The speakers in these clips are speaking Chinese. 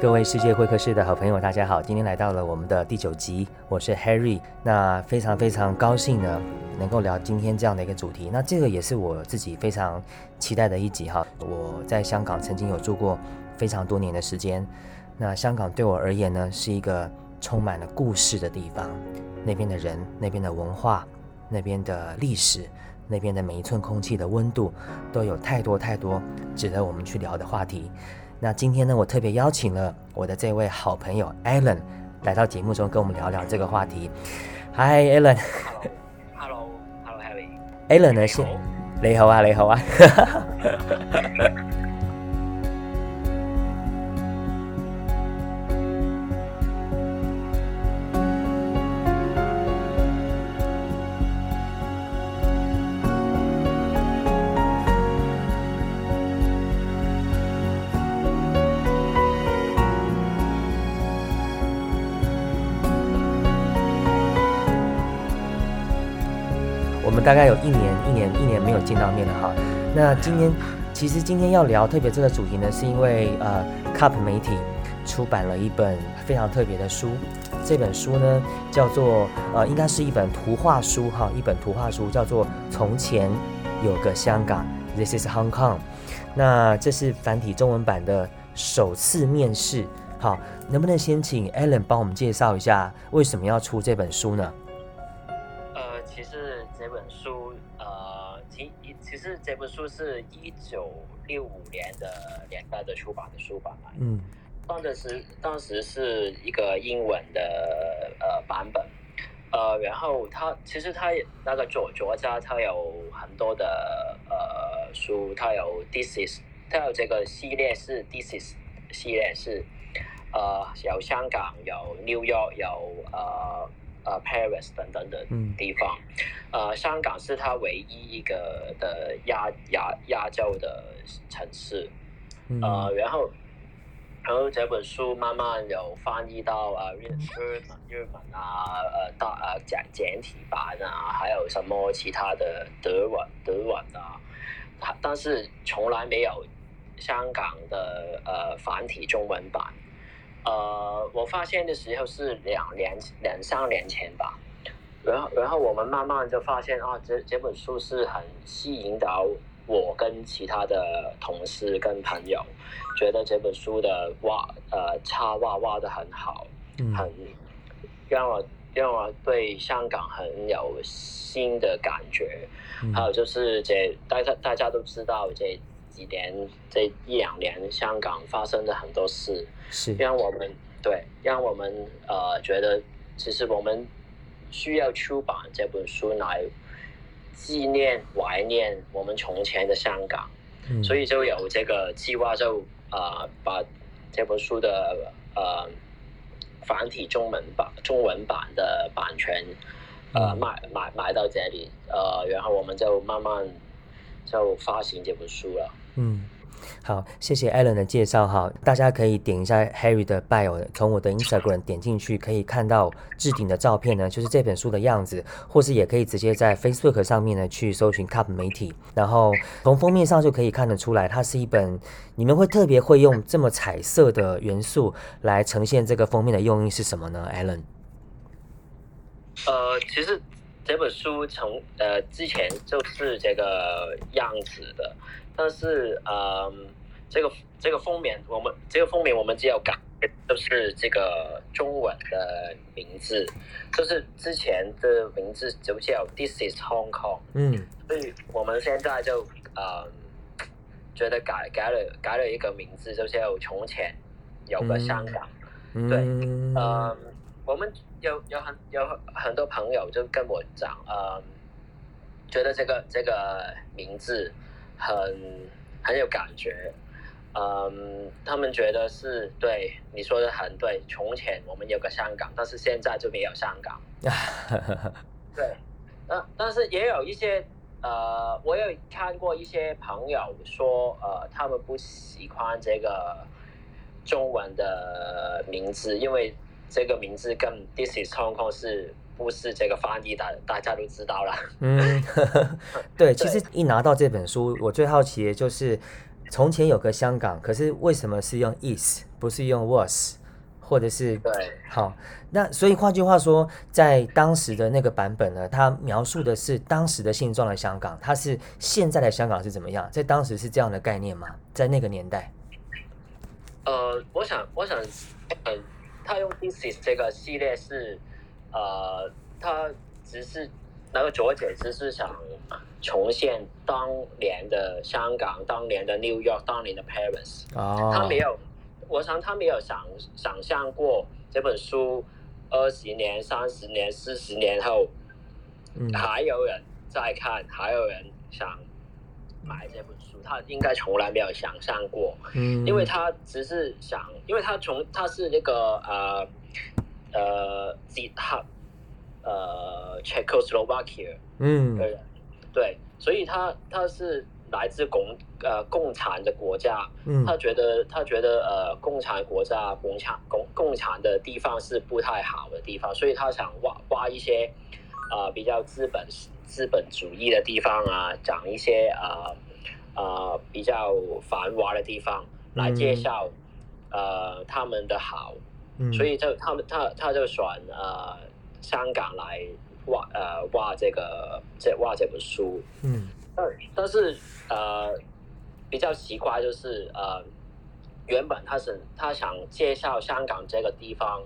各位世界会客室的好朋友，大家好！今天来到了我们的第九集，我是 Harry。那非常非常高兴呢，能够聊今天这样的一个主题。那这个也是我自己非常期待的一集哈。我在香港曾经有住过非常多年的时间。那香港对我而言呢，是一个充满了故事的地方。那边的人，那边的文化，那边的历史，那边的每一寸空气的温度，都有太多太多值得我们去聊的话题。那今天呢，我特别邀请了我的这位好朋友 Alan 来到节目中，跟我们聊聊这个话题。Hi Alan。Hello，Hello，Harry。Alan 呢？先，你好啊，你好啊。我们大概有一年、一年、一年没有见到面了哈。那今天其实今天要聊特别这个主题呢，是因为呃，Cup 媒体出版了一本非常特别的书。这本书呢叫做呃，应该是一本图画书哈，一本图画书叫做《从前有个香港》，This is Hong Kong。那这是繁体中文版的首次面世。好，能不能先请 Alan 帮我们介绍一下为什么要出这本书呢？这本书是一九六五年的年代的出版的书版嘛？嗯，当时当时是一个英文的呃版本，呃，然后他其实他那个作作家他有很多的呃书，他有 This is，他有这个系列是 This is 系列是呃有香港有 New York 有呃。呃，Paris 等等的地方，呃，香港是它唯一一个的亚亚亚洲的城市，呃，然后，然后这本书慢慢有翻译到呃日日本日本啊，呃大呃简简体版啊，还有什么其他的德文德文啊，但是从来没有香港的呃繁体中文版。呃，我发现的时候是两年两三年前吧，然后然后我们慢慢就发现啊，这这本书是很吸引到我跟其他的同事跟朋友，觉得这本书的画呃插画画的很好，很让我让我对香港很有新的感觉，还有就是这大家大家都知道这。几年这一两年，香港发生的很多事，是。让我们对让我们呃觉得，其实我们需要出版这本书来纪念怀念我们从前的香港，所以就有这个计划，就呃把这本书的呃繁体中文版中文版的版权呃买买买到这里，呃，然后我们就慢慢就发行这本书了。嗯，好，谢谢 Alan 的介绍哈。大家可以点一下 Harry 的 bio，从我的 Instagram 点进去，可以看到置顶的照片呢，就是这本书的样子，或是也可以直接在 Facebook 上面呢去搜寻 Cup 媒体，然后从封面上就可以看得出来，它是一本你们会特别会用这么彩色的元素来呈现这个封面的用意是什么呢，Alan？呃，其实这本书从呃之前就是这个样子的。但是，嗯，这个这个封面，我们这个封面我们只有改，就是这个中文的名字，就是之前的名字就叫 This is Hong Kong。嗯，所以我们现在就，嗯，觉得改改了改了一个名字，就叫从前有个香港。对，嗯，我们有有很有很多朋友就跟我讲，嗯，觉得这个这个名字。很很有感觉，嗯，他们觉得是对你说的很对。从前我们有个香港，但是现在就没有香港。对，呃，但是也有一些呃，我有看过一些朋友说，呃，他们不喜欢这个中文的名字，因为这个名字跟 This is Hong Kong 是。不是这个翻译的，大家都知道了。嗯，对，其实一拿到这本书，我最好奇的就是，从前有个香港，可是为什么是用 is 不是用 was，或者是对，好。那所以换句话说，在当时的那个版本呢，它描述的是当时的现状的香港，它是现在的香港是怎么样？在当时是这样的概念吗？在那个年代？呃，我想，我想，嗯，他用 This is 这个系列是，呃，他只是那个卓姐只是想重现当年的香港、当年的 New York、当年的 Paris。哦，他没有，我想他没有想想象过这本书二十年、三十年、四十年后，嗯还有人在看，还有人想买这本书，他应该从来没有想象过。嗯，因为他只是想，因为他从他是那个呃呃捷克呃 Czechoslovakia 嗯。的人，对，所以他他是来自共呃共产的国家，嗯。他觉得他觉得呃共产国家共产共共产的地方是不太好的地方，所以他想挖挖一些呃比较资本资本主义的地方啊，讲一些呃呃比较繁华的地方来介绍、呃他们的好，嗯，所以就他们他他就选呃香港来挖呃挖这个这挖这本书，嗯。但但是呃，比较奇怪就是呃，原本他是他想介绍香港这个地方，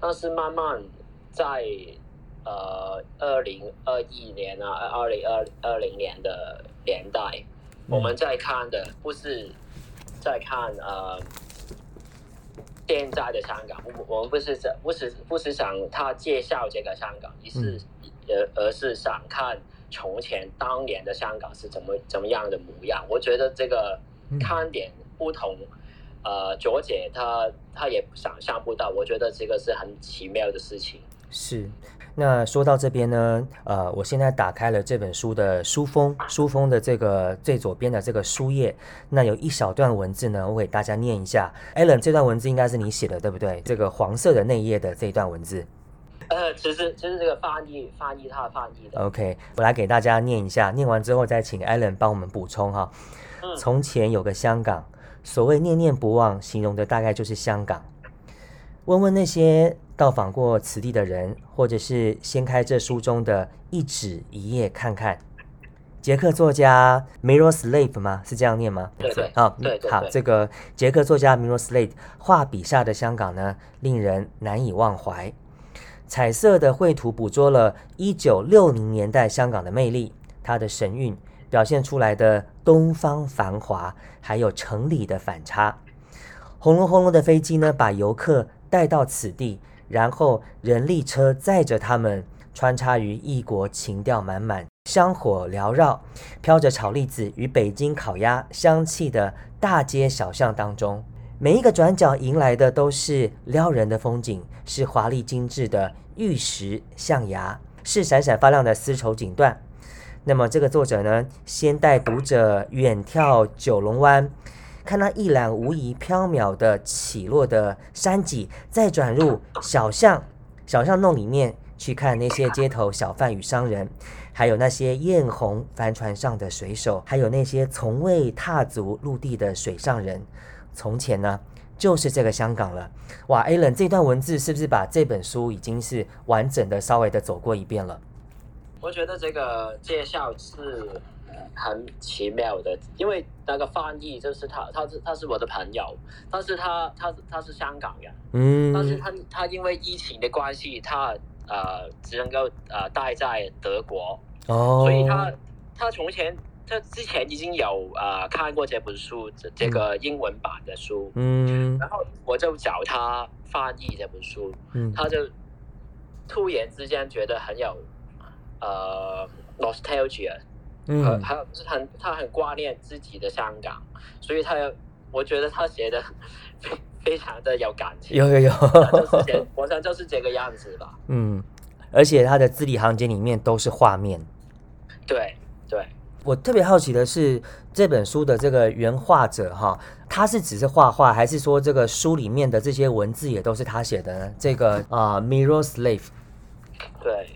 但是慢慢在呃二零二一年啊，二零二二零年的年代，我们在看的不是在看呃现在的香港，我我们不是想不是不是想他介绍这个香港，而是而而是想看从前当年的香港是怎么怎么样的模样。我觉得这个嗯看点不同，呃，卓姐她她也想象不到，我觉得这个是很奇妙的事情。是。那说到这边呢，呃，我现在打开了这本书的书封，书封的这个最左边的这个书页，那有一小段文字呢，我给大家念一下。Alan，这段文字应该是你写的，对不对？这个黄色的内页的这一段文字。呃，其实其实这个翻译翻译他翻译的，OK，我来给大家念一下，念完之后再请 Alan 帮我们补充哈。嗯从前有个香港，所谓念念不忘，形容的大概就是香港。问问那些到访过此地的人，或者是掀开这书中的一纸一页看看。捷克作家 Miroslav 吗？是这样念吗？对对好，好，对对对这个捷克作家 Miroslav 画笔下的香港呢，令人难以忘怀。彩色的绘图捕捉了1960年代香港的魅力，它的神韵表现出来的东方繁华，还有城里的反差。轰隆轰隆的飞机呢，把游客带到此地，然后人力车载着他们，穿插于异国情调满满、香火缭绕、飘着炒栗子与北京烤鸭香气的大街小巷当中。每一个转角迎来的都是撩人的风景，是华丽精致的玉石象牙，是闪闪发亮的丝绸锦缎。那么这个作者呢，先带读者远眺九龙湾，看那一览无遗、缥缈的起落的山脊，再转入小巷小巷弄里面去看那些街头小贩与商人，还有那些艳红帆船上的水手，还有那些从未踏足陆地的水上人。从前呢，就是这个香港了。哇，Alan 这段文字是不是把这本书已经是完整的稍微的走过一遍了？我觉得这个介绍是很奇妙的，因为那个翻译就是他，他是他是我的朋友，但是他他他是香港人，嗯，但是他他因为疫情的关系，他呃只能够呃待在德国，哦，所以他他从前他之前已经有呃看过这本书，这这个英文版的书，嗯。然后我就找他翻译这本书，嗯。他就突然之间觉得很有呃 nostalgia，嗯呃，还有就是很他很挂念自己的香港，所以他有我觉得他写的 非非常的有感情，有有有，就是这我想就是这个样子吧，嗯，而且他的字里行间里面都是画面。对对。我特别好奇的是，这本书的这个原画者哈，他是只是画画，还是说这个书里面的这些文字也都是他写的呢？这个啊、，Mirror s l a v e 对，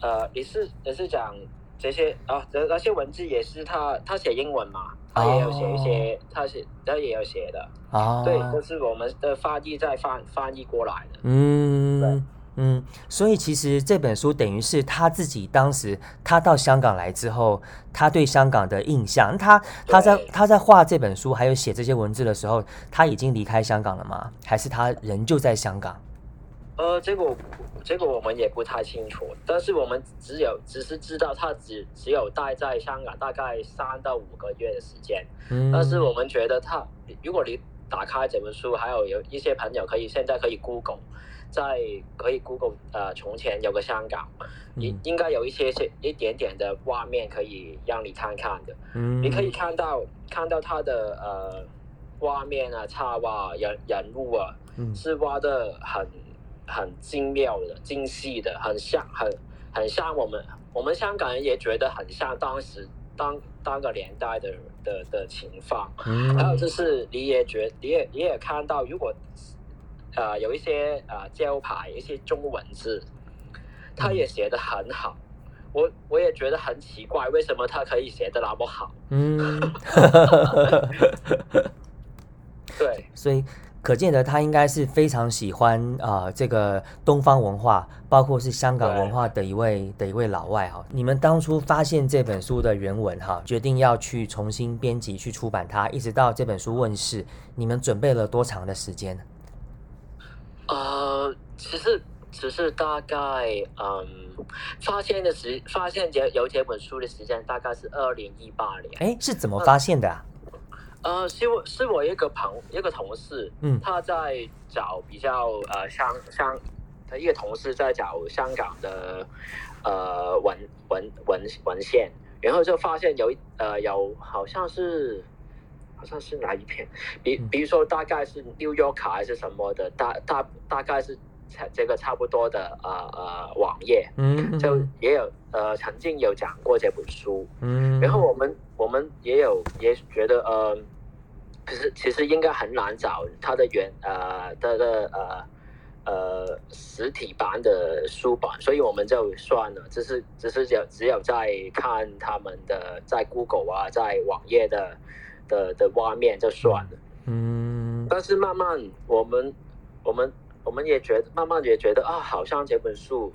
呃，也是也是讲这些啊，这那些文字也是他他写英文嘛，他也有写一些，他写他也有写的。啊，对，就是我们的翻译再翻翻译过来的。嗯嗯，所以其实这本书等于是他自己当时他到香港来之后，他对香港的印象。他他在他在画这本书还有写这些文字的时候，他已经离开香港了吗？还是他仍旧在香港？呃，这个这个我们也不太清楚，但是我们只有只是知道他只只有待在香港大概三到五个月的时间。嗯，但是我们觉得他，如果你打开这本书，还有有一些朋友可以现在可以 Google，在可以 Google 呃，从前有个香港，应嗯应该有一些些一点点的画面可以让你看看的。嗯，你可以看到看到他的呃画面啊、插画、人人物啊，嗯是画的很很精妙的、精细的，很像很很像我们我们香港人也觉得很像当时当当个年代的的的情况。嗯，还有就是你也觉你也你也看到，如果呃有一些呃招牌一些中文字，他也写的很好。我我也觉得很奇怪，为什么他可以写的那么好？嗯，对，所以可见得他应该是非常喜欢啊、呃这个东方文化，包括是香港文化的一位的一位老外哈。你们当初发现这本书的原文哈，决定要去重新编辑去出版它，一直到这本书问世，你们准备了多长的时间呢？呃，其实只是大概嗯，发现的时发现这有这本书的时间大概是二零一八年。哎，是怎么发现的啊？呃，是我是我一个朋一个同事，嗯。他在找比较呃香香，他一个同事在找香港的呃文文文文献，然后就发现有一呃有好像是好像是哪一篇，比嗯。比如说大概是 New York 还是什么的，大大大概是差这个差不多的呃呃网页，嗯，就也有呃曾经有讲过这本书，嗯，然后我们我们也有也觉得呃，其实其实应该很难找它的原呃它的呃呃实体版的书版，所以我们就算了，只是只是只只有在看他们的在 Google 啊，在网页的的的画面就算了。嗯但是慢慢我们我们我们也觉得慢慢也觉得啊，好像这本书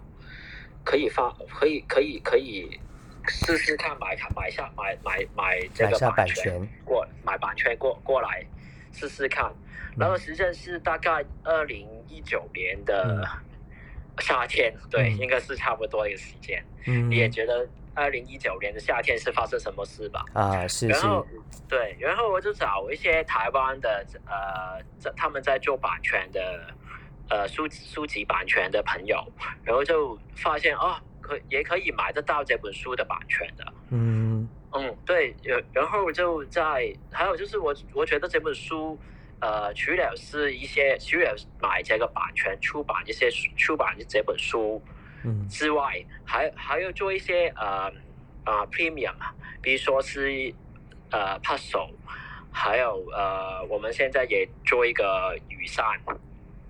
可以发可以可以可以试试看买买下买买买这个版权权，过买版权过过来试试看。然后时间是大概二零一九年的夏天，对，嗯应该是差不多一个时间。嗯，你也觉得二零一九年的夏天是发生什么事吧？啊，是是，然后对，然后我就找一些台湾的呃，在他们在做版权的呃书书籍版权的朋友，然后就发现哦，可也可以买得到这本书的版权的。嗯嗯，对，然然后就在还有就是我我觉得这本书。呃，除了是一些除了买这个版权出版一些出版这本书嗯之外，还还要做一些呃啊 premium，比如说是呃 puzzle，还有呃我们现在也做一个雨伞，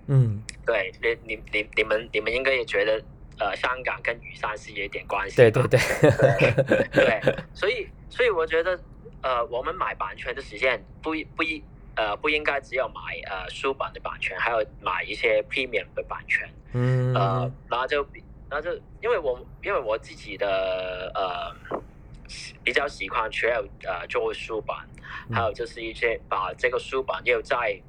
嗯，对你你你你们你们应该也觉得呃香港跟雨伞是有一点关系，对对对，对 对，所以所以我觉得呃我们买版权的时间不一不一呃不应该只有买呃书版的版权，还有买一些 premium 的版权。嗯呃，然后就比，然后就因为我因为我自己的呃比较喜欢除了呃做书版，还有就是一些把这个书版又再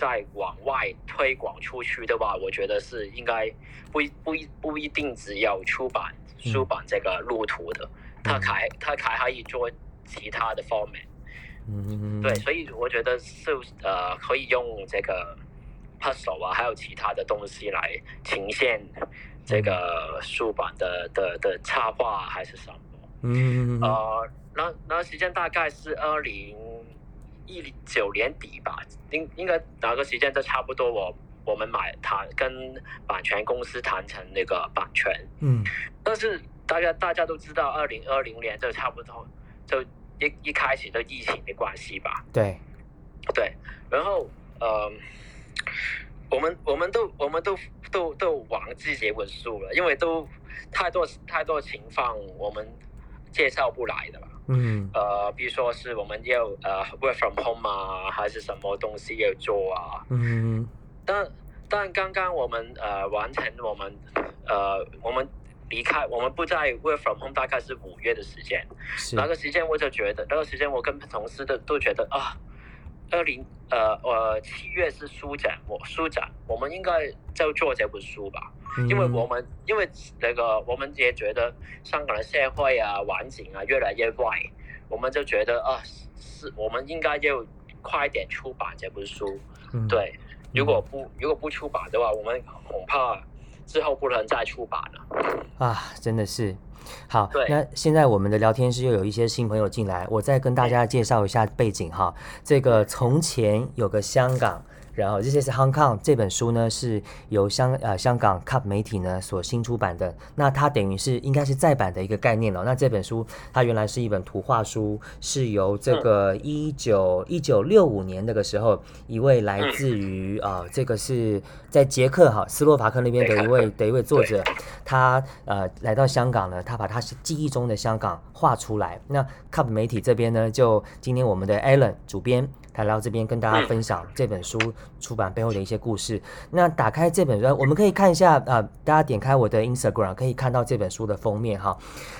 再往外推广出去的话，我觉得是应该不一不一不一定只有出版书版这个路途的，它还它还可以做其他的方面。嗯对，所以我觉得是呃可以用这个 puzzle 啊，还有其他的东西来呈现这个书版的的的插画还是什么。嗯。呃，那那时间大概是二零一九年底吧，应应该哪个时间都差不多我。我们买谈跟版权公司谈成那个版权，嗯但是大家大家都知道，二零二零年就差不多就一一开始就疫情的关系吧，对，对，然后呃，我们我们都我们都都都忘记这本书了，因为都太多太多情况，我们介绍不来的吧。嗯呃，比如说是我们要呃 work from home 啊，还是什么东西要做啊？嗯但但刚刚我们呃完成我们呃我们离开，我们不在 work from home，大概是五月的时间。是那个时间我就觉得，那个时间我跟同事的都觉得啊，二零呃呃七月是书展，我书展，我们应该就做这本书吧。因为我们因为那个我们也觉得香港的社会啊环境啊越来越坏，我们就觉得啊是我们应该要快点出版这本书。嗯对，如果不如果不出版的话，我们恐怕之后不能再出版了。啊，真的是。好，那现在我们的聊天室又有一些新朋友进来，我再跟大家介绍一下背景哈。这个从前有个香港，然后这些是 Hong Kong 这本书呢是由香呃香港 Cup 媒体呢所新出版的，那它等于是应该是再版的一个概念了。那这本书它原来是一本图画书，是由这个一九一九六五年那个时候一位来自于啊、呃这个是在捷克哈斯洛伐克那边的一位的一位作者，他呃来到香港呢，他把他是记忆中的香港画出来。那 Cup 媒体这边呢，就今天我们的 Alan 主编。他来到这边跟大家分享这本书出版背后的一些故事。那打开这本书，我们可以看一下啊、呃大家点开我的 Instagram 可以看到这本书的封面哈。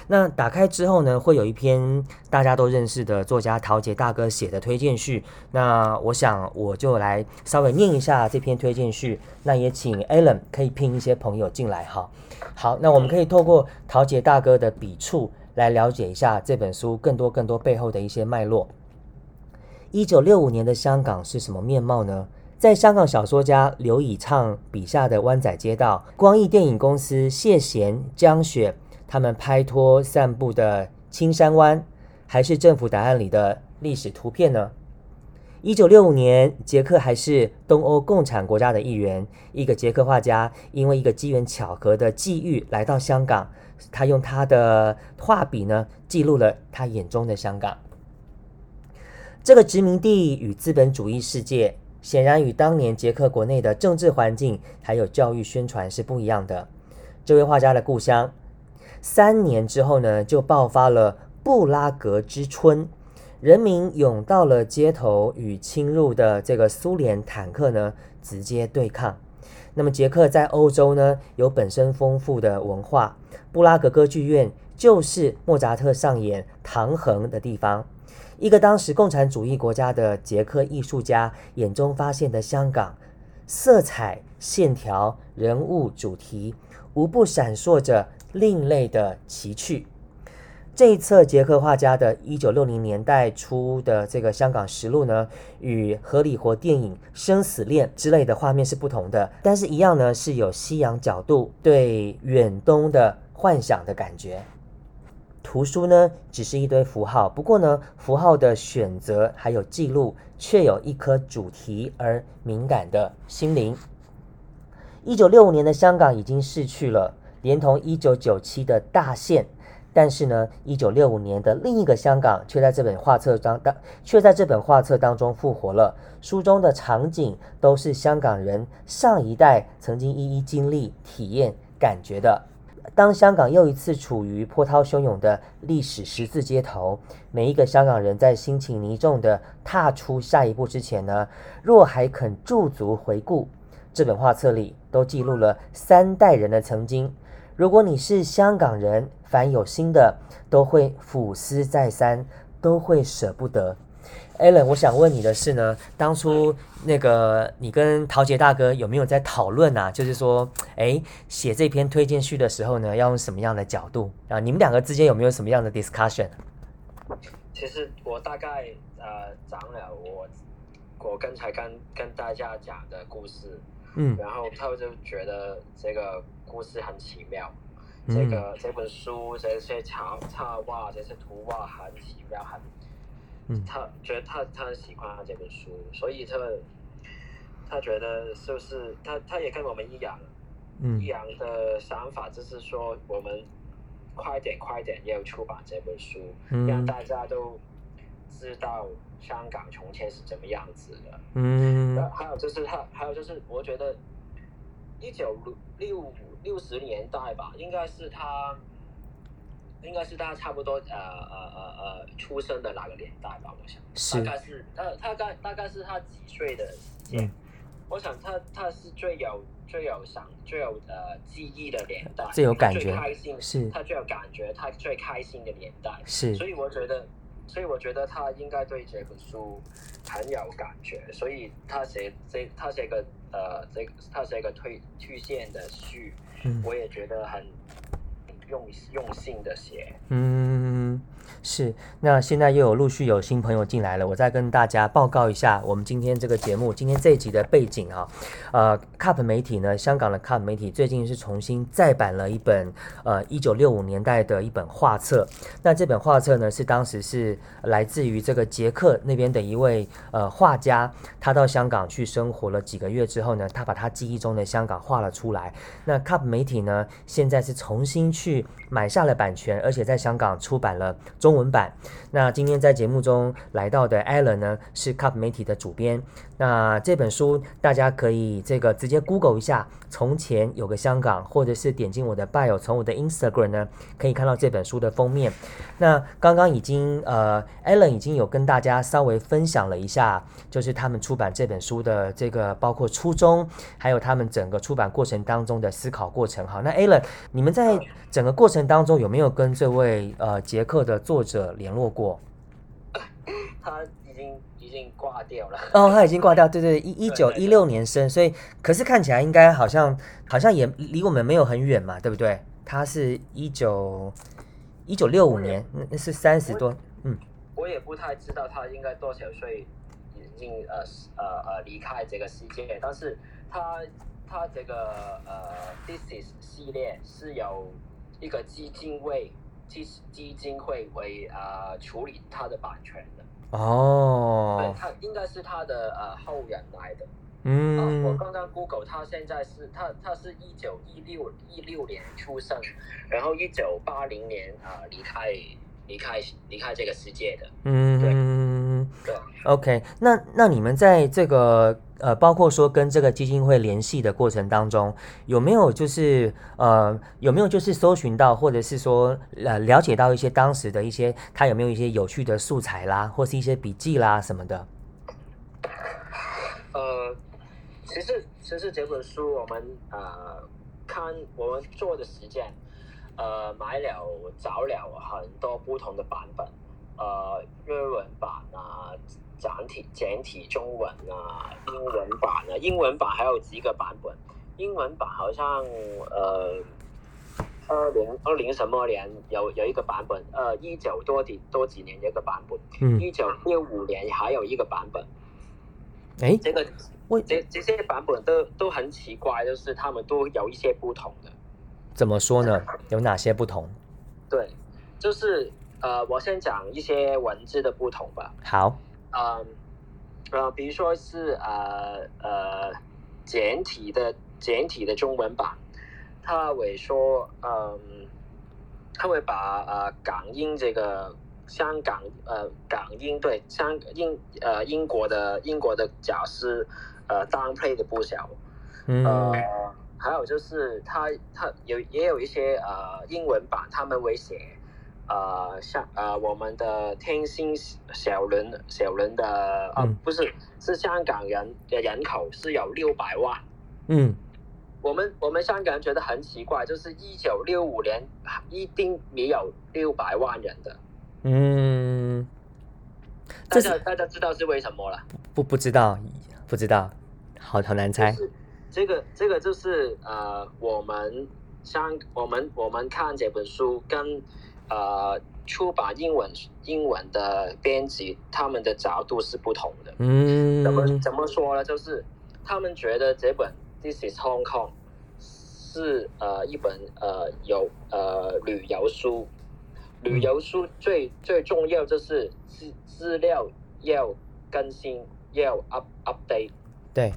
那打开之后呢，会有一篇大家都认识的作家陶杰大哥写的推荐序。那我想我就来稍微念一下这篇推荐序。那也请 Alan 可以拼一些朋友进来哈。好，那我们可以透过陶杰大哥的笔触来了解一下这本书更多更多背后的一些脉络。一九六五年的香港是什么面貌呢？在香港小说家刘以畅笔下的湾仔街道，光艺电影公司谢贤、江雪他们拍拖散步的青山湾，还是政府档案里的历史图片呢？一九六五年，捷克还是东欧共产国家的一员。一个捷克画家因为一个机缘巧合的际遇来到香港，他用他的画笔呢，记录了他眼中的香港。这个殖民地与资本主义世界，显然与当年捷克国内的政治环境还有教育宣传是不一样的。这位画家的故乡，三年之后呢，就爆发了布拉格之春，人民涌到了街头，与侵入的这个苏联坦克呢直接对抗。那么捷克在欧洲呢有本身丰富的文化，布拉格歌剧院就是莫扎特上演《唐璜》的地方。一个当时共产主义国家的捷克艺术家眼中发现的香港，色彩、线条、人物、主题，无不闪烁着另类的奇趣。这一册捷克画家的1960年代初的这个香港实录呢，与合理活电影《生死恋》之类的画面是不同的，但是一样呢是有西洋角度对远东的幻想的感觉。图书呢只是一堆符号，不过呢，符号的选择还有记录，却有一颗主题而敏感的心灵。一九六五年的香港已经逝去了，连同一九九七的大限。但是呢，一九六五年的另一个香港却在这本画册当当，却在这本画册当中复活了。书中的场景都是香港人上一代曾经一一经历、体验、感觉的。当香港又一次处于波涛汹涌的历史十字街头，每一个香港人在心情凝重的踏出下一步之前呢，若还肯驻足回顾，这本画册里都记录了三代人的曾经。如果你是香港人，凡有心的都会俯思再三，都会舍不得。Alan，我想问你的是呢，当初那个你跟陶杰大哥有没有在讨论啊？就是说，哎，写这篇推荐序的时候呢，要用什么样的角度啊？你们两个之间有没有什么样的 discussion？其实我大概呃讲了我我刚才跟跟大家讲的故事，嗯然后他就觉得这个故事很奇妙，嗯这个这本书这些插插画这些图画很奇妙，很嗯。他觉得他他很喜欢这本书，所以他他觉得是不是他他也跟我们一样嗯。一样的想法，就是说我们快点快点要出版这本书，让嗯大家都知道香港从前是怎么样子的。嗯。还有就是他，还有就是，我觉得一九六六十年代吧，应该是他应该是大家差不多呃呃呃呃出生的那个年代吧，我想大概是他他概大概是他几岁的时间。嗯我想他他是最有最有想最有呃记忆的年代，最有感觉，最开心是他最有感觉，他最开心的年代。是所以我觉得，所以我觉得他应该对这本书很有感觉，所以他写这他写个呃这个他写个推推荐的序，嗯我也觉得很用用性的写。嗯，是。那现在又有陆续有新朋友进来了，我再跟大家报告一下我们今天这个节目，今天这一集的背景啊，呃，Cup 媒体呢，香港的 Cup 媒体最近是重新再版了一本呃一九六五年代的一本画册。那这本画册呢，是当时是来自于这个捷克那边的一位呃画家，他到香港去生活了几个月之后呢，他把他记忆中的香港画了出来。那 Cup 媒体呢，现在是重新去买下了版权，而且在香港出版了中文版。那今天在节目中来到的 Alan 呢，是 Cup 媒体的主编。那这本书大家可以这个直接 Google 一下，从前有个香港，或者是点进我的 bio，从我的 Instagram 呢可以看到这本书的封面。那刚刚已经呃，Alan 已经有跟大家稍微分享了一下，就是他们出版这本书的这个包括初衷，还有他们整个出版过程当中的思考过程。好，那 Alan，你们在整个过程当中有没有跟这位呃捷克的作者联络过？他经已经挂掉了。哦，他已经挂掉，对对，一一九一六年生，所以可是看起来应该好像好像也离我们没有很远嘛，对不对？他是一九一九六五年，那那是三十多，嗯，我也不太知道他应该多少岁已经呃呃呃离开这个世界，但是他他这个呃 This is 系列是有一个基金会基基金会为呃处理他的版权的，对，哦，他应该是他的呃后人来的。啊，我嗯，刚刚 Google 他现在是他他是一九一六一六年出生，然后一九八零年啊、呃离开离开离开这个世界的，嗯。对。，OK，那那你们在这个呃，包括说跟这个基金会联系的过程当中，有没有就是呃，有没有就是搜寻到，或者是说呃，了解到一些当时的一些他有没有一些有趣的素材啦，或是一些笔记啦什么的？呃，其实其实这本书我们呃看我们做的时间，呃买了找了很多不同的版本，呃日文版啊、简体简体中文啊、英文版啊，英文版还有几个版本，英文版好像呃。二零二零什么年有有一个版本，呃，一九多几多几年有一个版本，嗯，一九六五年还有一个版本，诶，这个为这这些版本都都很奇怪，就是他们都有一些不同的。怎么说呢？有哪些不同？对，就是呃，我先讲一些文字的不同吧。好，嗯呃，比如说是呃呃简体的简体的中文版，他会说嗯，他会把呃港英这个香港呃港英对香英呃英国的英国的假释呃 downplay 的不小。嗯呃，还有就是他他有也有一些呃英文版，他们会写呃像呃我们的天星小轮小轮的啊、嗯不是是香港人的人口是有六百万。嗯我们我们香港人觉得很奇怪，就是一九六五年一定没有六百万人的，嗯，大家大家知道是为什么了？不不知道，不知道，好好难猜就。是这个这个就是呃，我们香我们我们看这本书跟呃出版英文英文的编辑他们的角度是不同的。嗯怎么嗯怎么说呢？就是他们觉得这本《This Is Hong Kong》是呃一本呃有呃旅游书，旅游书最最重要就是资资料要更新，要 up update。对，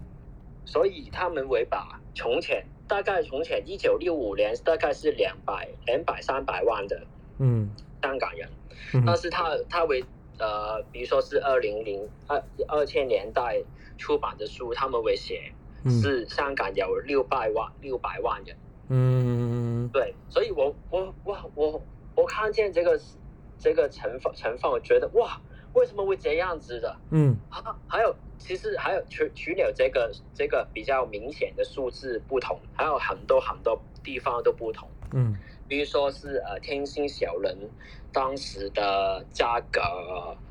所以他们会把从前大概从前一九六五年大概是两百两百三百万的嗯。香港人，嗯但是他他为呃，比如说是二零零二二千年代出版的书，他们会写嗯。是香港有六百万六百万人，嗯。对，所以我我我我我我看见这个这个成分成分，我觉得哇，为什么会这样子的？嗯。啊，还有其实还有除除了这个这个比较明显的数字不同，还有很多很多地方都不同。嗯比如说是呃天星小人当时的价格，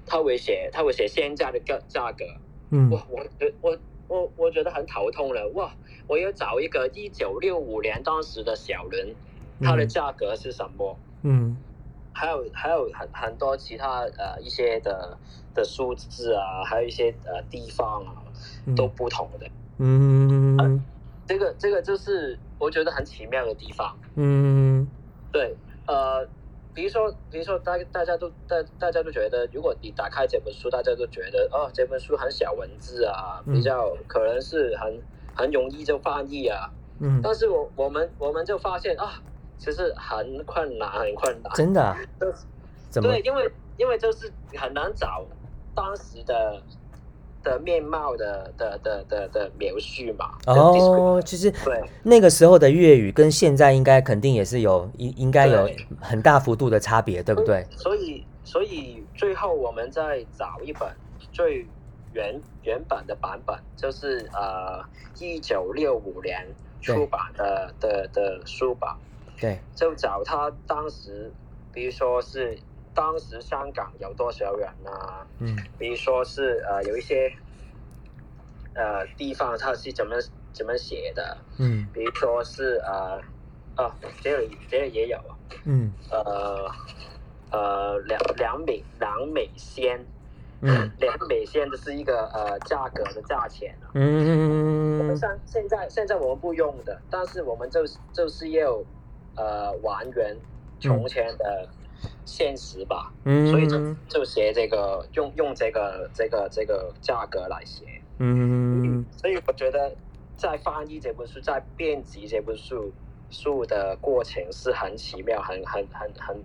他会写他会写现在的价价格，嗯。哇，我觉我我我觉得很头痛了，哇，我要找一个一九六五年当时的小人，它的价格是什么？嗯。还有还有很很多其他呃一些的的数字啊，还有一些呃地方啊嗯。都不同的，嗯。这个这个就是我觉得很奇妙的地方。嗯对，呃，比如说，比如说，大大家都大大家都觉得，如果你打开这本书，大家都觉得哦，这本书很小文字啊，嗯比较可能是很很容易就翻译啊。嗯，但是我我们我们就发现啊，其实很困难，很困难。真的啊 就是怎么对，因为因为就是很难找当时的的面貌的的的的的描述嘛。哦，其实对。那个时候的粤语跟现在应该肯定也是有应应该有很大幅度的差别，对不对？所以，所以最后我们再找一本最原原版的版本，就是呃一九六五年出版的的的书吧，对，就找他当时，比如说是当时香港有多少人啊？嗯比如说是呃有一些呃地方它是怎么怎么写的？嗯比如说是呃哦这里这里也有啊。嗯呃呃两两美两美仙，嗯两美仙这是一个呃价格的价钱啊。嗯像现在现在我们不用的，但是我们就是就是要呃还原从前的现实吧，所以就嗯就写这个用用这个这个这个价格来写。嗯。所以我觉得在翻译这本书，在编辑这本书书的过程是很奇妙、很很很很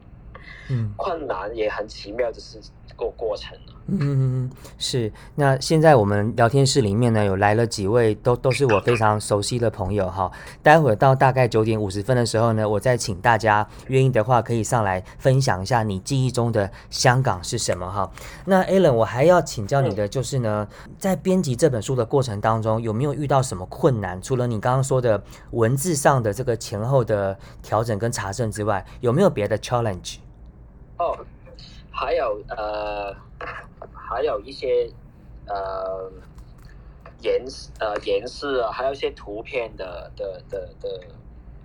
嗯。困难也很奇妙的是过过程了。嗯，是。那现在我们聊天室里面呢，有来了几位都都是我非常熟悉的朋友哈。待会儿到大概九点五十分的时候呢，我再请大家愿意的话可以上来分享一下你记忆中的香港是什么哈。那 Alan，我还要请教你的就是呢，在编辑这本书的过程当中，有没有遇到什么困难？除了你刚刚说的文字上的这个前后的调整跟查证之外，有没有别的 challenge？哦，还有呃，还有一些呃颜呃颜色啊，还有一些图片的的的的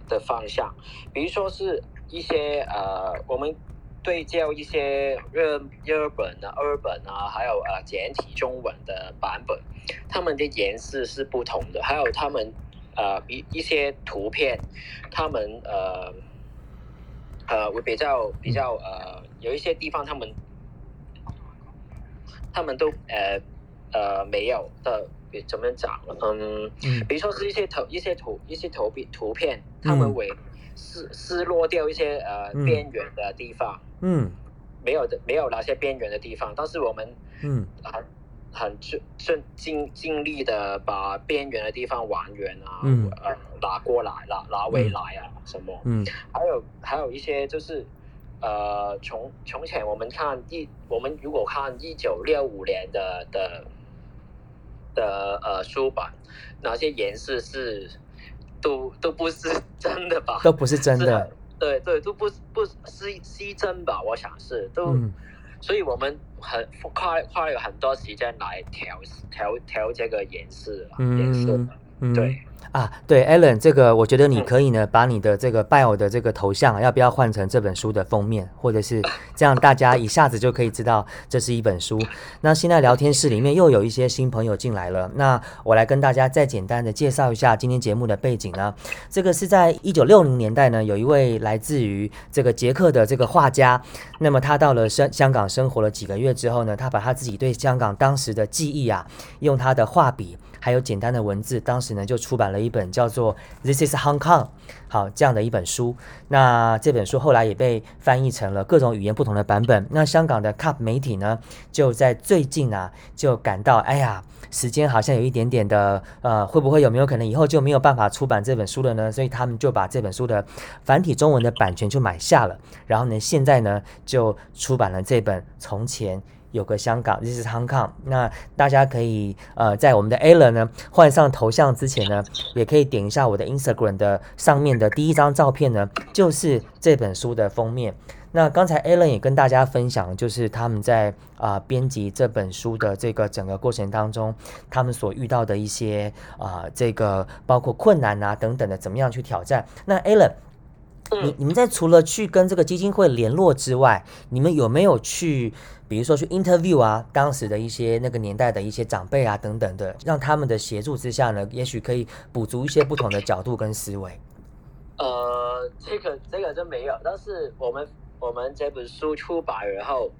的方向，比如说是一些呃，我们对照一些日日本啊、日本啊，还有呃简体中文的版本，他们的颜色是不同的，还有他们呃一一些图片，他们呃。呃，我比较比较呃，有一些地方他们他们都呃呃没有的，怎么讲呢？嗯，嗯。比如说是一些图一些图一些图片图片，他们会撕撕落掉一些呃嗯。边缘的地方，嗯。没有的没有那些边缘的地方，但是我们嗯。很很尽尽尽尽力的把边缘的地方还原啊，嗯。呃拿过来拿拿回来啊什么。嗯。还有还有一些就是，呃，从从前我们看一，我们如果看一九六五年的的的呃书版，那些颜色是都都不是真的吧？都不是真的。对对，都不不是是真吧？我想是都，嗯所以我们很花花了很多时间来调调调这个颜色啊，颜色对。啊，对，Allen，这个我觉得你可以呢，把你的这个 bio 的这个头像，要不要换成这本书的封面，或者是这样，大家一下子就可以知道这是一本书。那现在聊天室里面又有一些新朋友进来了，那我来跟大家再简单的介绍一下今天节目的背景呢。这个是在一九六零年代呢，有一位来自于这个捷克的这个画家，那么他到了香香港生活了几个月之后呢，他把他自己对香港当时的记忆啊，用他的画笔还有简单的文字，当时呢就出版了。一本叫做《This Is Hong Kong》好这样的一本书。那这本书后来也被翻译成了各种语言不同的版本。那香港的 Cup 媒体呢，就在最近啊，就感到哎呀，时间好像有一点点的呃，会不会有没有可能以后就没有办法出版这本书了呢？所以他们就把这本书的繁体中文的版权就买下了。然后呢，现在呢就出版了这本《从前》。有个香港就是 Hong Kong。那大家可以呃，在我们的 Alan 呢换上头像之前呢，也可以点一下我的 Instagram 的上面的第一张照片呢，就是这本书的封面。那刚才 Alan 也跟大家分享，就是他们在啊编辑这本书的这个整个过程当中，他们所遇到的一些啊这个包括困难啊等等的，怎么样去挑战。那 Alan，你你们在除了去跟这个基金会联络之外，你们有没有去？比如说去 interview 啊，当时的一些那个年代的一些长辈啊等等的，让他们的协助之下呢，也许可以补足一些不同的角度跟思维。呃，这个这个真没有，但是我们我们这本书出版以后，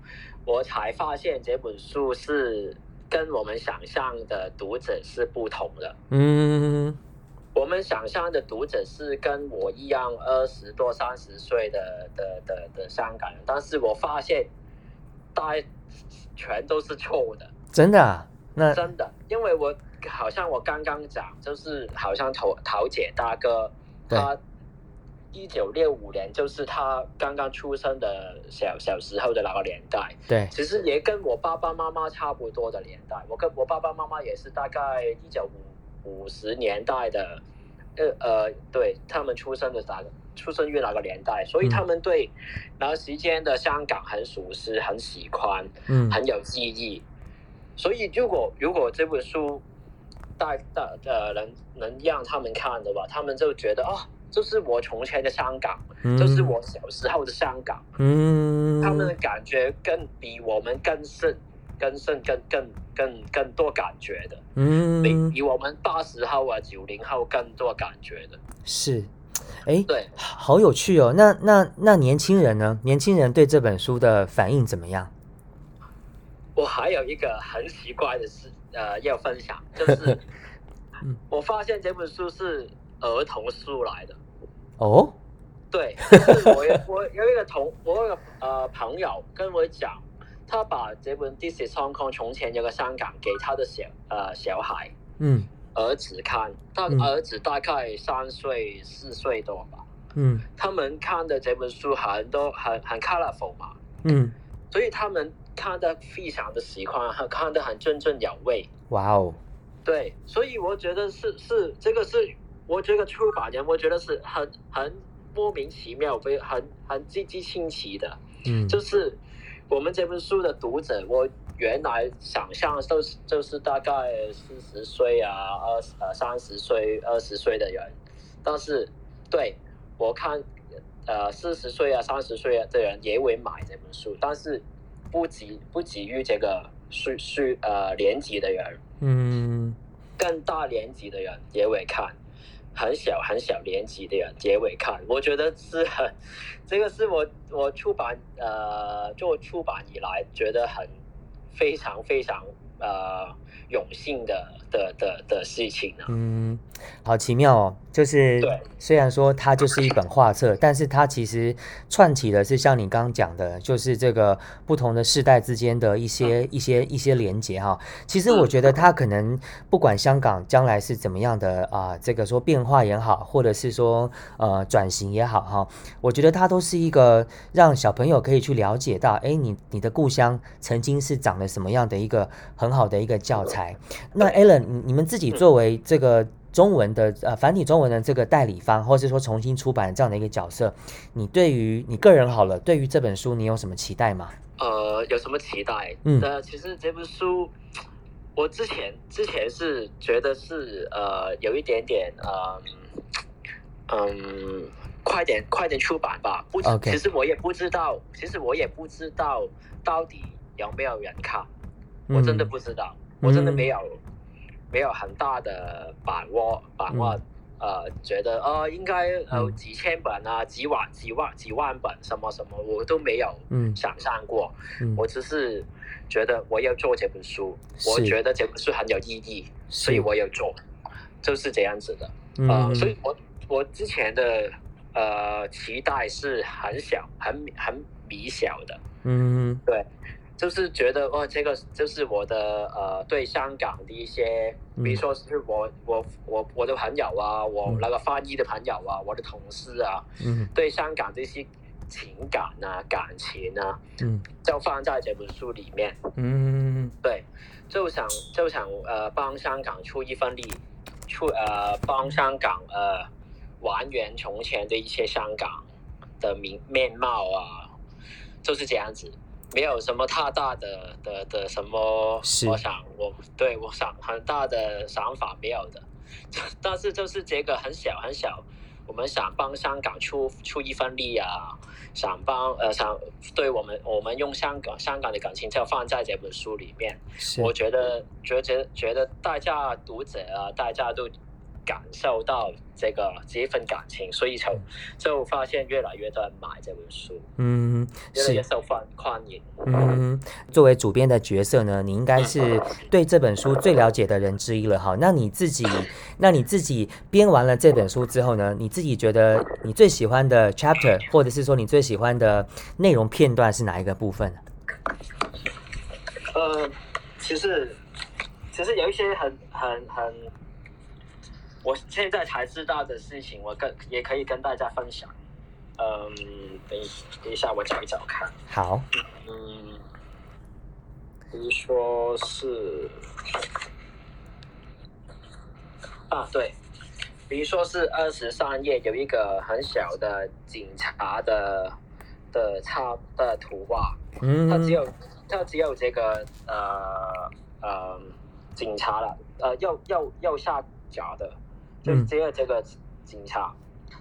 我才发现这本书是跟我们想象的读者是不同的。嗯，我们想象的读者是跟我一样二十多三十岁的的的的香港人，但是我发现。大全都是错误的，真的？啊？那真的，因为我好像我刚刚讲，就是好像陶陶姐大哥，他一九六五年，就是他刚刚出生的小小时候的那个年代。对，其实也跟我爸爸妈妈差不多的年代。我跟我爸爸妈妈也是大概一九五五十年代的，呃呃，对他们出生的啥？出生于哪个年代，所以他们对那个时间的香港很熟悉、很喜欢，嗯，很有记忆。所以如果如果这本书带带呃能能让他们看的话，他们就觉得哦，这是我从前的香港，这是我小时候的香港。嗯，他们的感觉更比我们更深、更深、更更更更多感觉的。嗯，比比我们八十后啊、九零后更多感觉的。是。哎，对，好有趣哦。那那那年轻人呢？年轻人对这本书的反应怎么样？我还有一个很奇怪的事，呃，要分享，就是 我发现这本书是儿童书来的。哦，对，我有 我有一个同我有个呃朋友跟我讲，他把这本《This Is Hong Kong》从前有个香港给他的小呃小孩，嗯。儿子看，他儿子大概三岁四岁多吧。嗯，他们看的这本书很多，很很 colorful 嘛。嗯，所以他们看的非常的喜欢，很看的很津津有味。哇哦，对，所以我觉得是是这个是，我这个出版人，我觉得是很很莫名其妙，非很很积极新奇的。嗯，就是我们这本书的读者，我。原来想象都是就是大概四十岁啊，二呃三十岁、二十岁的人，但是对我看，呃四十岁啊、三十岁啊的人也会买这本书，但是不及不及于这个是是呃年级的人，嗯，更大年级的人也会看，很小很小年纪的人也会看，我觉得是很这个是我我出版呃做出版以来觉得很。非常非常呃荣幸的的的的事情呢。嗯，好奇妙哦。就是，虽然说它就是一本画册，但是它其实串起的是像你刚刚讲的，就是这个不同的世代之间的一些一些一些连接哈。其实我觉得它可能不管香港将来是怎么样的啊，这个说变化也好，或者是说呃转型也好哈，我觉得它都是一个让小朋友可以去了解到，哎，你你的故乡曾经是长了什么样的一个很好的一个教材。那 Alan，你你们自己作为这个。中文的呃繁体中文的这个代理方，或者是说重新出版这样的一个角色，你对于你个人好了，对于这本书你有什么期待吗？呃，有什么期待？嗯，呃，其实这本书我之前之前是觉得是呃有一点点呃嗯快点快点出版吧。不，其实我也不知道，其实我也不知道到底有没有人看，我真的不知道，我真的没有。没有很大的把握，把握，呃，觉得呃应该有几千本啊，几万、几万、几万本，什么什么，我都没有想象过。我只是觉得我要做这本书，我觉得这本书很有意义，所以我要做，就是这样子的。呃，所以我我之前的呃期待是很小、很很微小的，嗯，对，就是觉得哦，这个就是我的呃对香港的一些，比如说是我我我我的朋友啊，我那个翻译的朋友啊，我的同事啊，嗯，对香港这些情感啊、感情啊，嗯，就放在这本书里面，嗯，对，就想就想呃帮香港出一份力。出呃帮香港呃还原从前的一些香港的面面貌啊，就是这样子，没有什么太大的的的什么，我想我对我想很大的想法没有的，但是就是这个很小很小，我们想帮香港出出一份力啊。想帮呃想对我们我们用香港香港的感情就放在这本书里面，我觉得觉得觉得大家读者啊大家都感受到这个这份感情，所以就就发现越来越多人买这本书，嗯，越来越受欢欢迎。嗯，作为主编的角色呢，你应该是对这本书最了解的人之一了哈。那你自己 那你自己编完了这本书之后呢，你自己觉得你最喜欢的 chapter，或者是说你最喜欢的内容片段是哪一个部分呢？呃，其实其实有一些很很很。我现在才知道的事情，我跟也可以跟大家分享。嗯，等一等一下，我找一找看。好。嗯，比如说是啊，对，比如说是二十三页有一个很小的警察的的插的图画。嗯。它只有它只有这个呃呃警察了，呃右右右下角的。就是接了这个警察，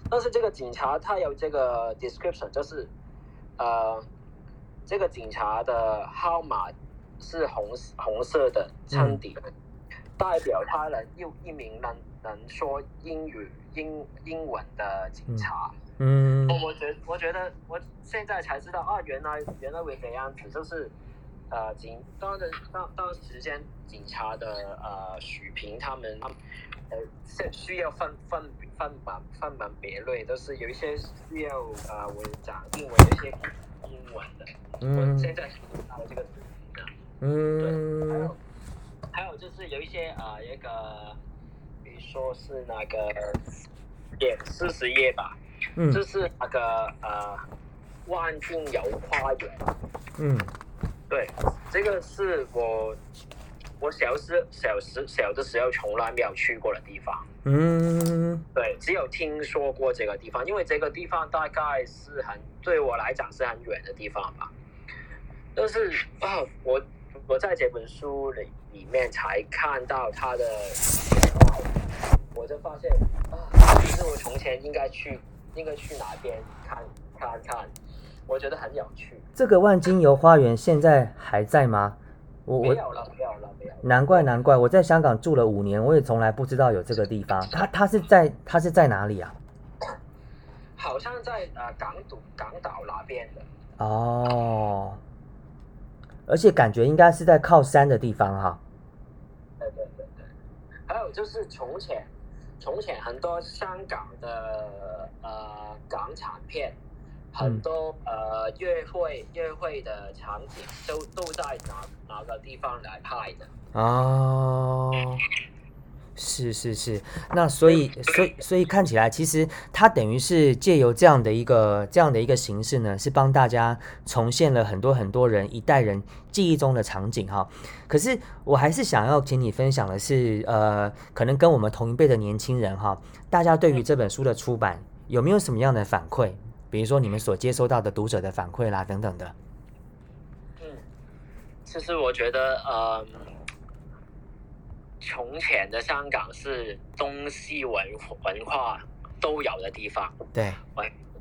但是这个警察他有这个 description，就是呃，这个警察的号码是红红色的衬底，代表他能又一名能能说英语英英文的警察。嗯，我我觉我觉得我现在才知道啊，原来原来会这样子，就是呃警当的当当时间警察的呃许平他们。呃，是需要分分分门分门别类，都是有一些需要呃我讲英文，有一些英文的。嗯。现在到了这个。嗯。还有还有就是有一些啊，一个比如说是那个页四十页吧。嗯。就是那个呃万境油花园。嗯。对，这个是我。我小时小时小的时候从来没有去过的地方，嗯，对，只有听说过这个地方，因为这个地方大概是很对我来讲是很远的地方吧。但是啊，我我在这本书里里面才看到它的，我就发现啊，其实我从前应该去应该去哪边看看看，我觉得很有趣。这个万金油花园现在还在吗？我我没有了，没有了，没有。难怪难怪，我在香港住了五年，我也从来不知道有这个地方。它它是在它是在哪里啊？好像在呃港岛港岛那边的。哦。而且感觉应该是在靠山的地方哈。对对对对。还有就是从前，从前很多香港的呃港产片。很多呃约会约会的场景都都在哪哪个地方来拍的哦，是是是，那所以所以所以看起来，其实它等于是借由这样的一个这样的一个形式呢，是帮大家重现了很多很多人一代人记忆中的场景哈。可是我还是想要请你分享的是，呃，可能跟我们同一辈的年轻人哈，大家对于这本书的出版有没有什么样的反馈？比如说你们所接收到的读者的反馈啦，等等的。嗯，其实我觉得，呃，从前的香港是东西文文化都有的地方。对，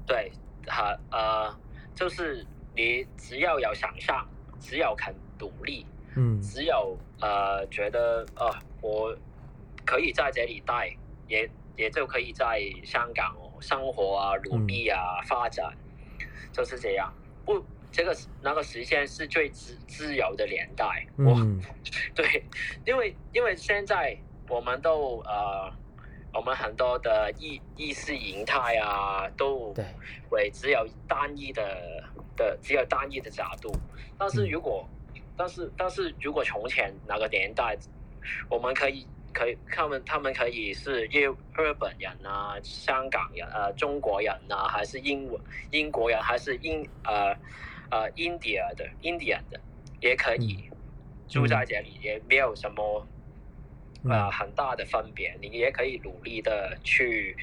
对，哈，呃，就是你只要有想象，只有肯努力，嗯，只有呃觉得，呃，我可以在这里待，也也就可以在香港。生活啊，努力啊，发展就是这样。不，这个那个时间是最自自由的年代。嗯，对，因为因为现在我们都呃我们很多的意意识形态啊，都对，会只有单一的的只有单一的角度。但是如果，但是但是如果从前那个年代，我们可以可以他们他们可以是日日本人啊、香港人呃、中国人啊，还是英文英国人，还是英呃呃 India 的 Indian 的，也可以住在这里，也没有什么。呃，很大的分别，你也可以努力的去，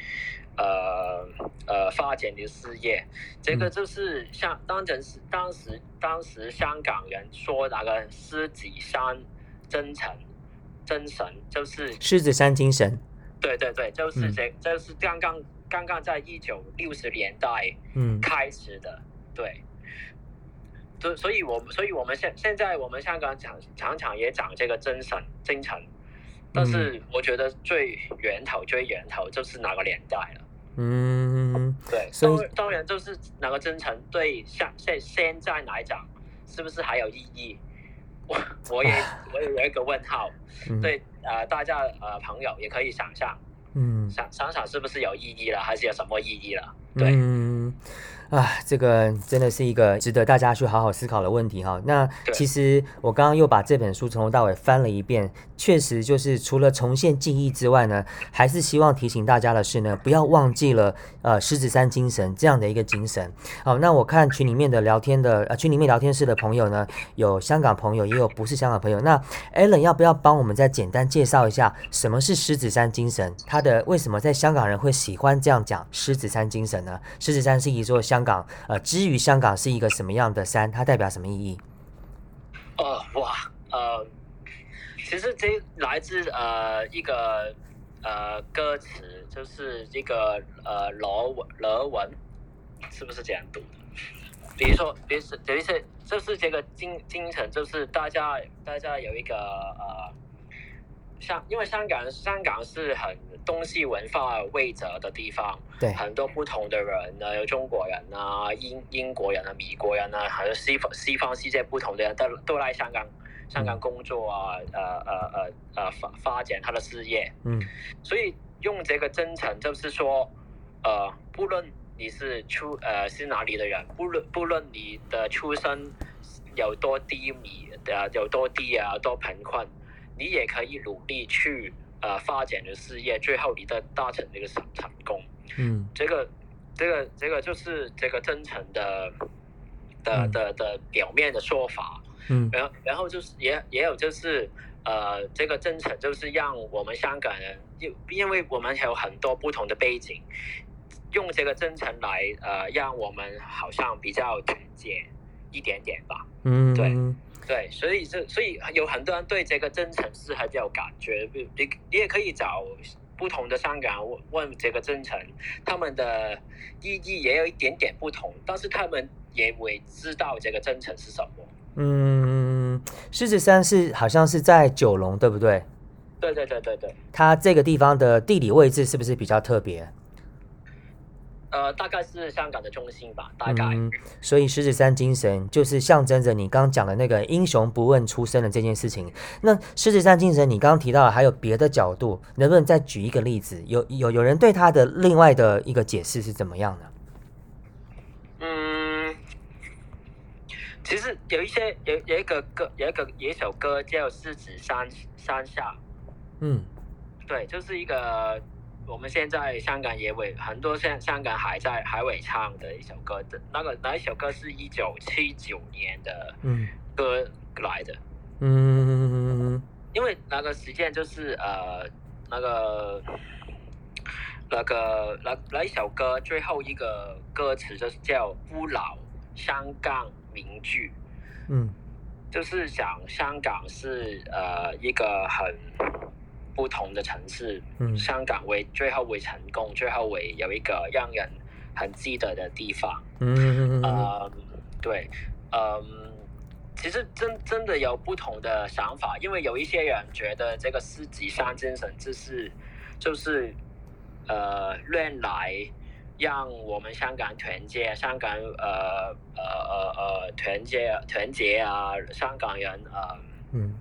呃呃发展你的事业。这个就是像当时当时当时香港人说那个狮子山真诚真神，就是狮子山精神。对对对，就是这，就是刚刚刚刚在一九六十年代嗯开始的，对。所所以，我所以我们现现在我们香港常常常也讲这个真神真神。但是我觉得最源头、最源头就是哪个年代了。嗯，对，当当然就是哪个真诚对现现现在来讲，是不是还有意义？我 我也我也有一个问号。对，呃，大家呃朋友也可以想象，嗯，想想想是不是有意义了，还是有什么意义了？对。啊，这个真的是一个值得大家去好好思考的问题哈。那其实我刚刚又把这本书从头到尾翻了一遍，确实就是除了重现记忆之外呢，还是希望提醒大家的是呢，不要忘记了呃狮子山精神这样的一个精神。好，那我看群里面的聊天的呃群里面聊天室的朋友呢，有香港朋友，也有不是香港朋友。那 Allen 要不要帮我们再简单介绍一下什么是狮子山精神？它的为什么在香港人会喜欢这样讲狮子山精神呢？狮子山是一座香香港，呃，至于香港是一个什么样的山，它代表什么意义？哦，哇，呃，其实这来自呃一个呃歌词，就是这个呃罗文罗文，是不是这样读的？比如说，比如说，等于是就是这个精精神，就是大家大家有一个呃。香，因为香港香港是很东西文化汇泽的地方，对，很多不同的人呢，有中国人啊、英英国人啊、美国人啊，还有西方西方世界不同的人都都来香港香港工作啊，呃呃呃呃发发展他的事业，嗯，所以用这个真诚，就是说，呃，不论你是出呃是哪里的人，不论不论你的出身有多低迷啊，有多低啊，多贫困。你也可以努力去呃发展的事业，最后你的达成这个成成功。嗯，这个这个这个就是这个真诚的的的的表面的说法。嗯，然后然后就是也也有就是呃这个真诚就是让我们香港人，因因为我们有很多不同的背景，用这个真诚来呃让我们好像比较团结一点点吧。嗯，对。对，所以这所以有很多人对这个真诚是很有感觉。你你也可以找不同的香港问问这个真诚，他们的意义也有一点点不同，但是他们也会知道这个真诚是什么。嗯，狮子山是好像是在九龙，对不对？对对对对对。它这个地方的地理位置是不是比较特别？呃，大概是香港的中心吧，大概。嗯，所以狮子山精神就是象征着你刚刚讲的那个英雄不问出身的这件事情。那狮子山精神，你刚刚提到还有别的角度，能不能再举一个例子？有有有人对他的另外的一个解释是怎么样的？嗯，其实有一些有有一个歌，有一个有一首歌叫《狮子山山下》。嗯，对，就是一个。我们现在香港也会很多，香香港还在还会唱的一首歌的，那个那一首歌是一九七九年的歌来的，嗯，因为那个时间就是呃那个那个那那一首歌最后一个歌词就是叫不老香港名句，嗯，就是讲香港是呃一个很。不同的城市，嗯，香港会最后会成功，最后会有一个让人很记得的地方，嗯嗯，对，嗯，其实真真的有不同的想法，因为有一些人觉得这个狮子山精神就是就是呃乱来，让我们香港团结，香港呃呃呃呃团结团结啊，香港人呃嗯。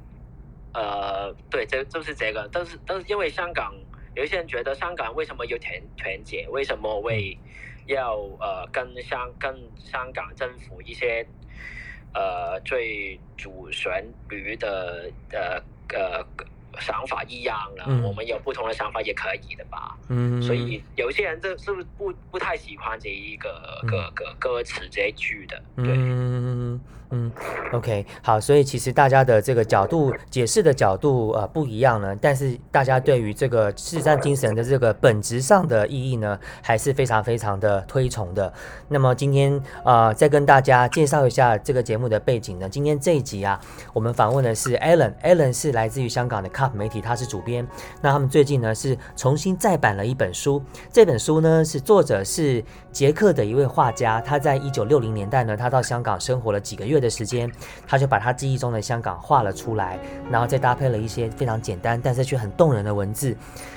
呃，对，这就是这个，但是但是因为香港有一些人觉得香港为什么有团团结？为什么会要呃跟香跟香港政府一些呃最主旋律的呃呃想法一样呢？嗯我们有不同的想法也可以的吧？嗯，所以有些人这是不是不不太喜欢这一个嗯个个歌词这一句的？对，嗯嗯，OK，好，所以其实大家的这个角度解释的角度呃不一样呢，但是大家对于这个市战精神的这个本质上的意义呢，还是非常非常的推崇的。那么今天呃再跟大家介绍一下这个节目的背景呢，今天这一集啊，我们访问的是 Alan，Alan 是来自于香港的 Cup 媒体，他是主编。那他们最近呢是重新再版了一本书，这本书呢是作者是捷克的一位画家，他在一九六零年代呢，他到香港生活了几个月的时间，他就把他记忆中的香港画了出来，然后再搭配了一些非常简单但是却很动人的文字。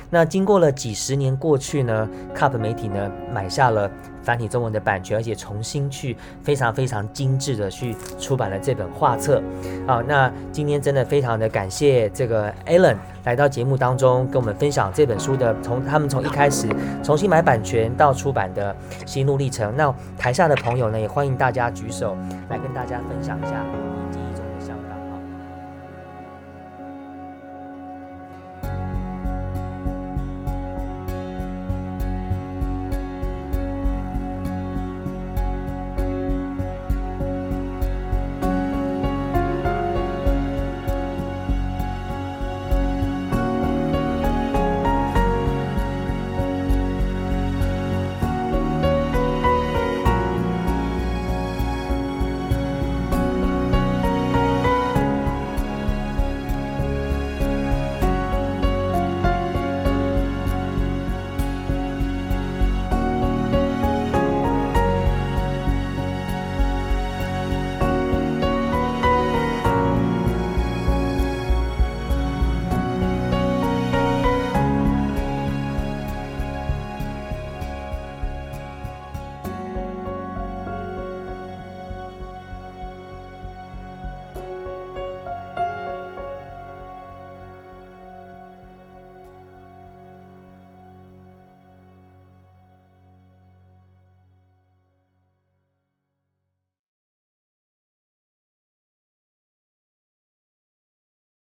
那经过了几十年过去呢，Cup 媒体呢买下了繁体中文的版权，而且重新去非常非常精致的去出版了这本画册。好，那今天真的非常的感谢这个 Alan 来到节目当中跟我们分享这本书的从他们从一开始重新买版权到出版的心路历程。那台下的朋友呢，也欢迎大家举手来跟大家分享一下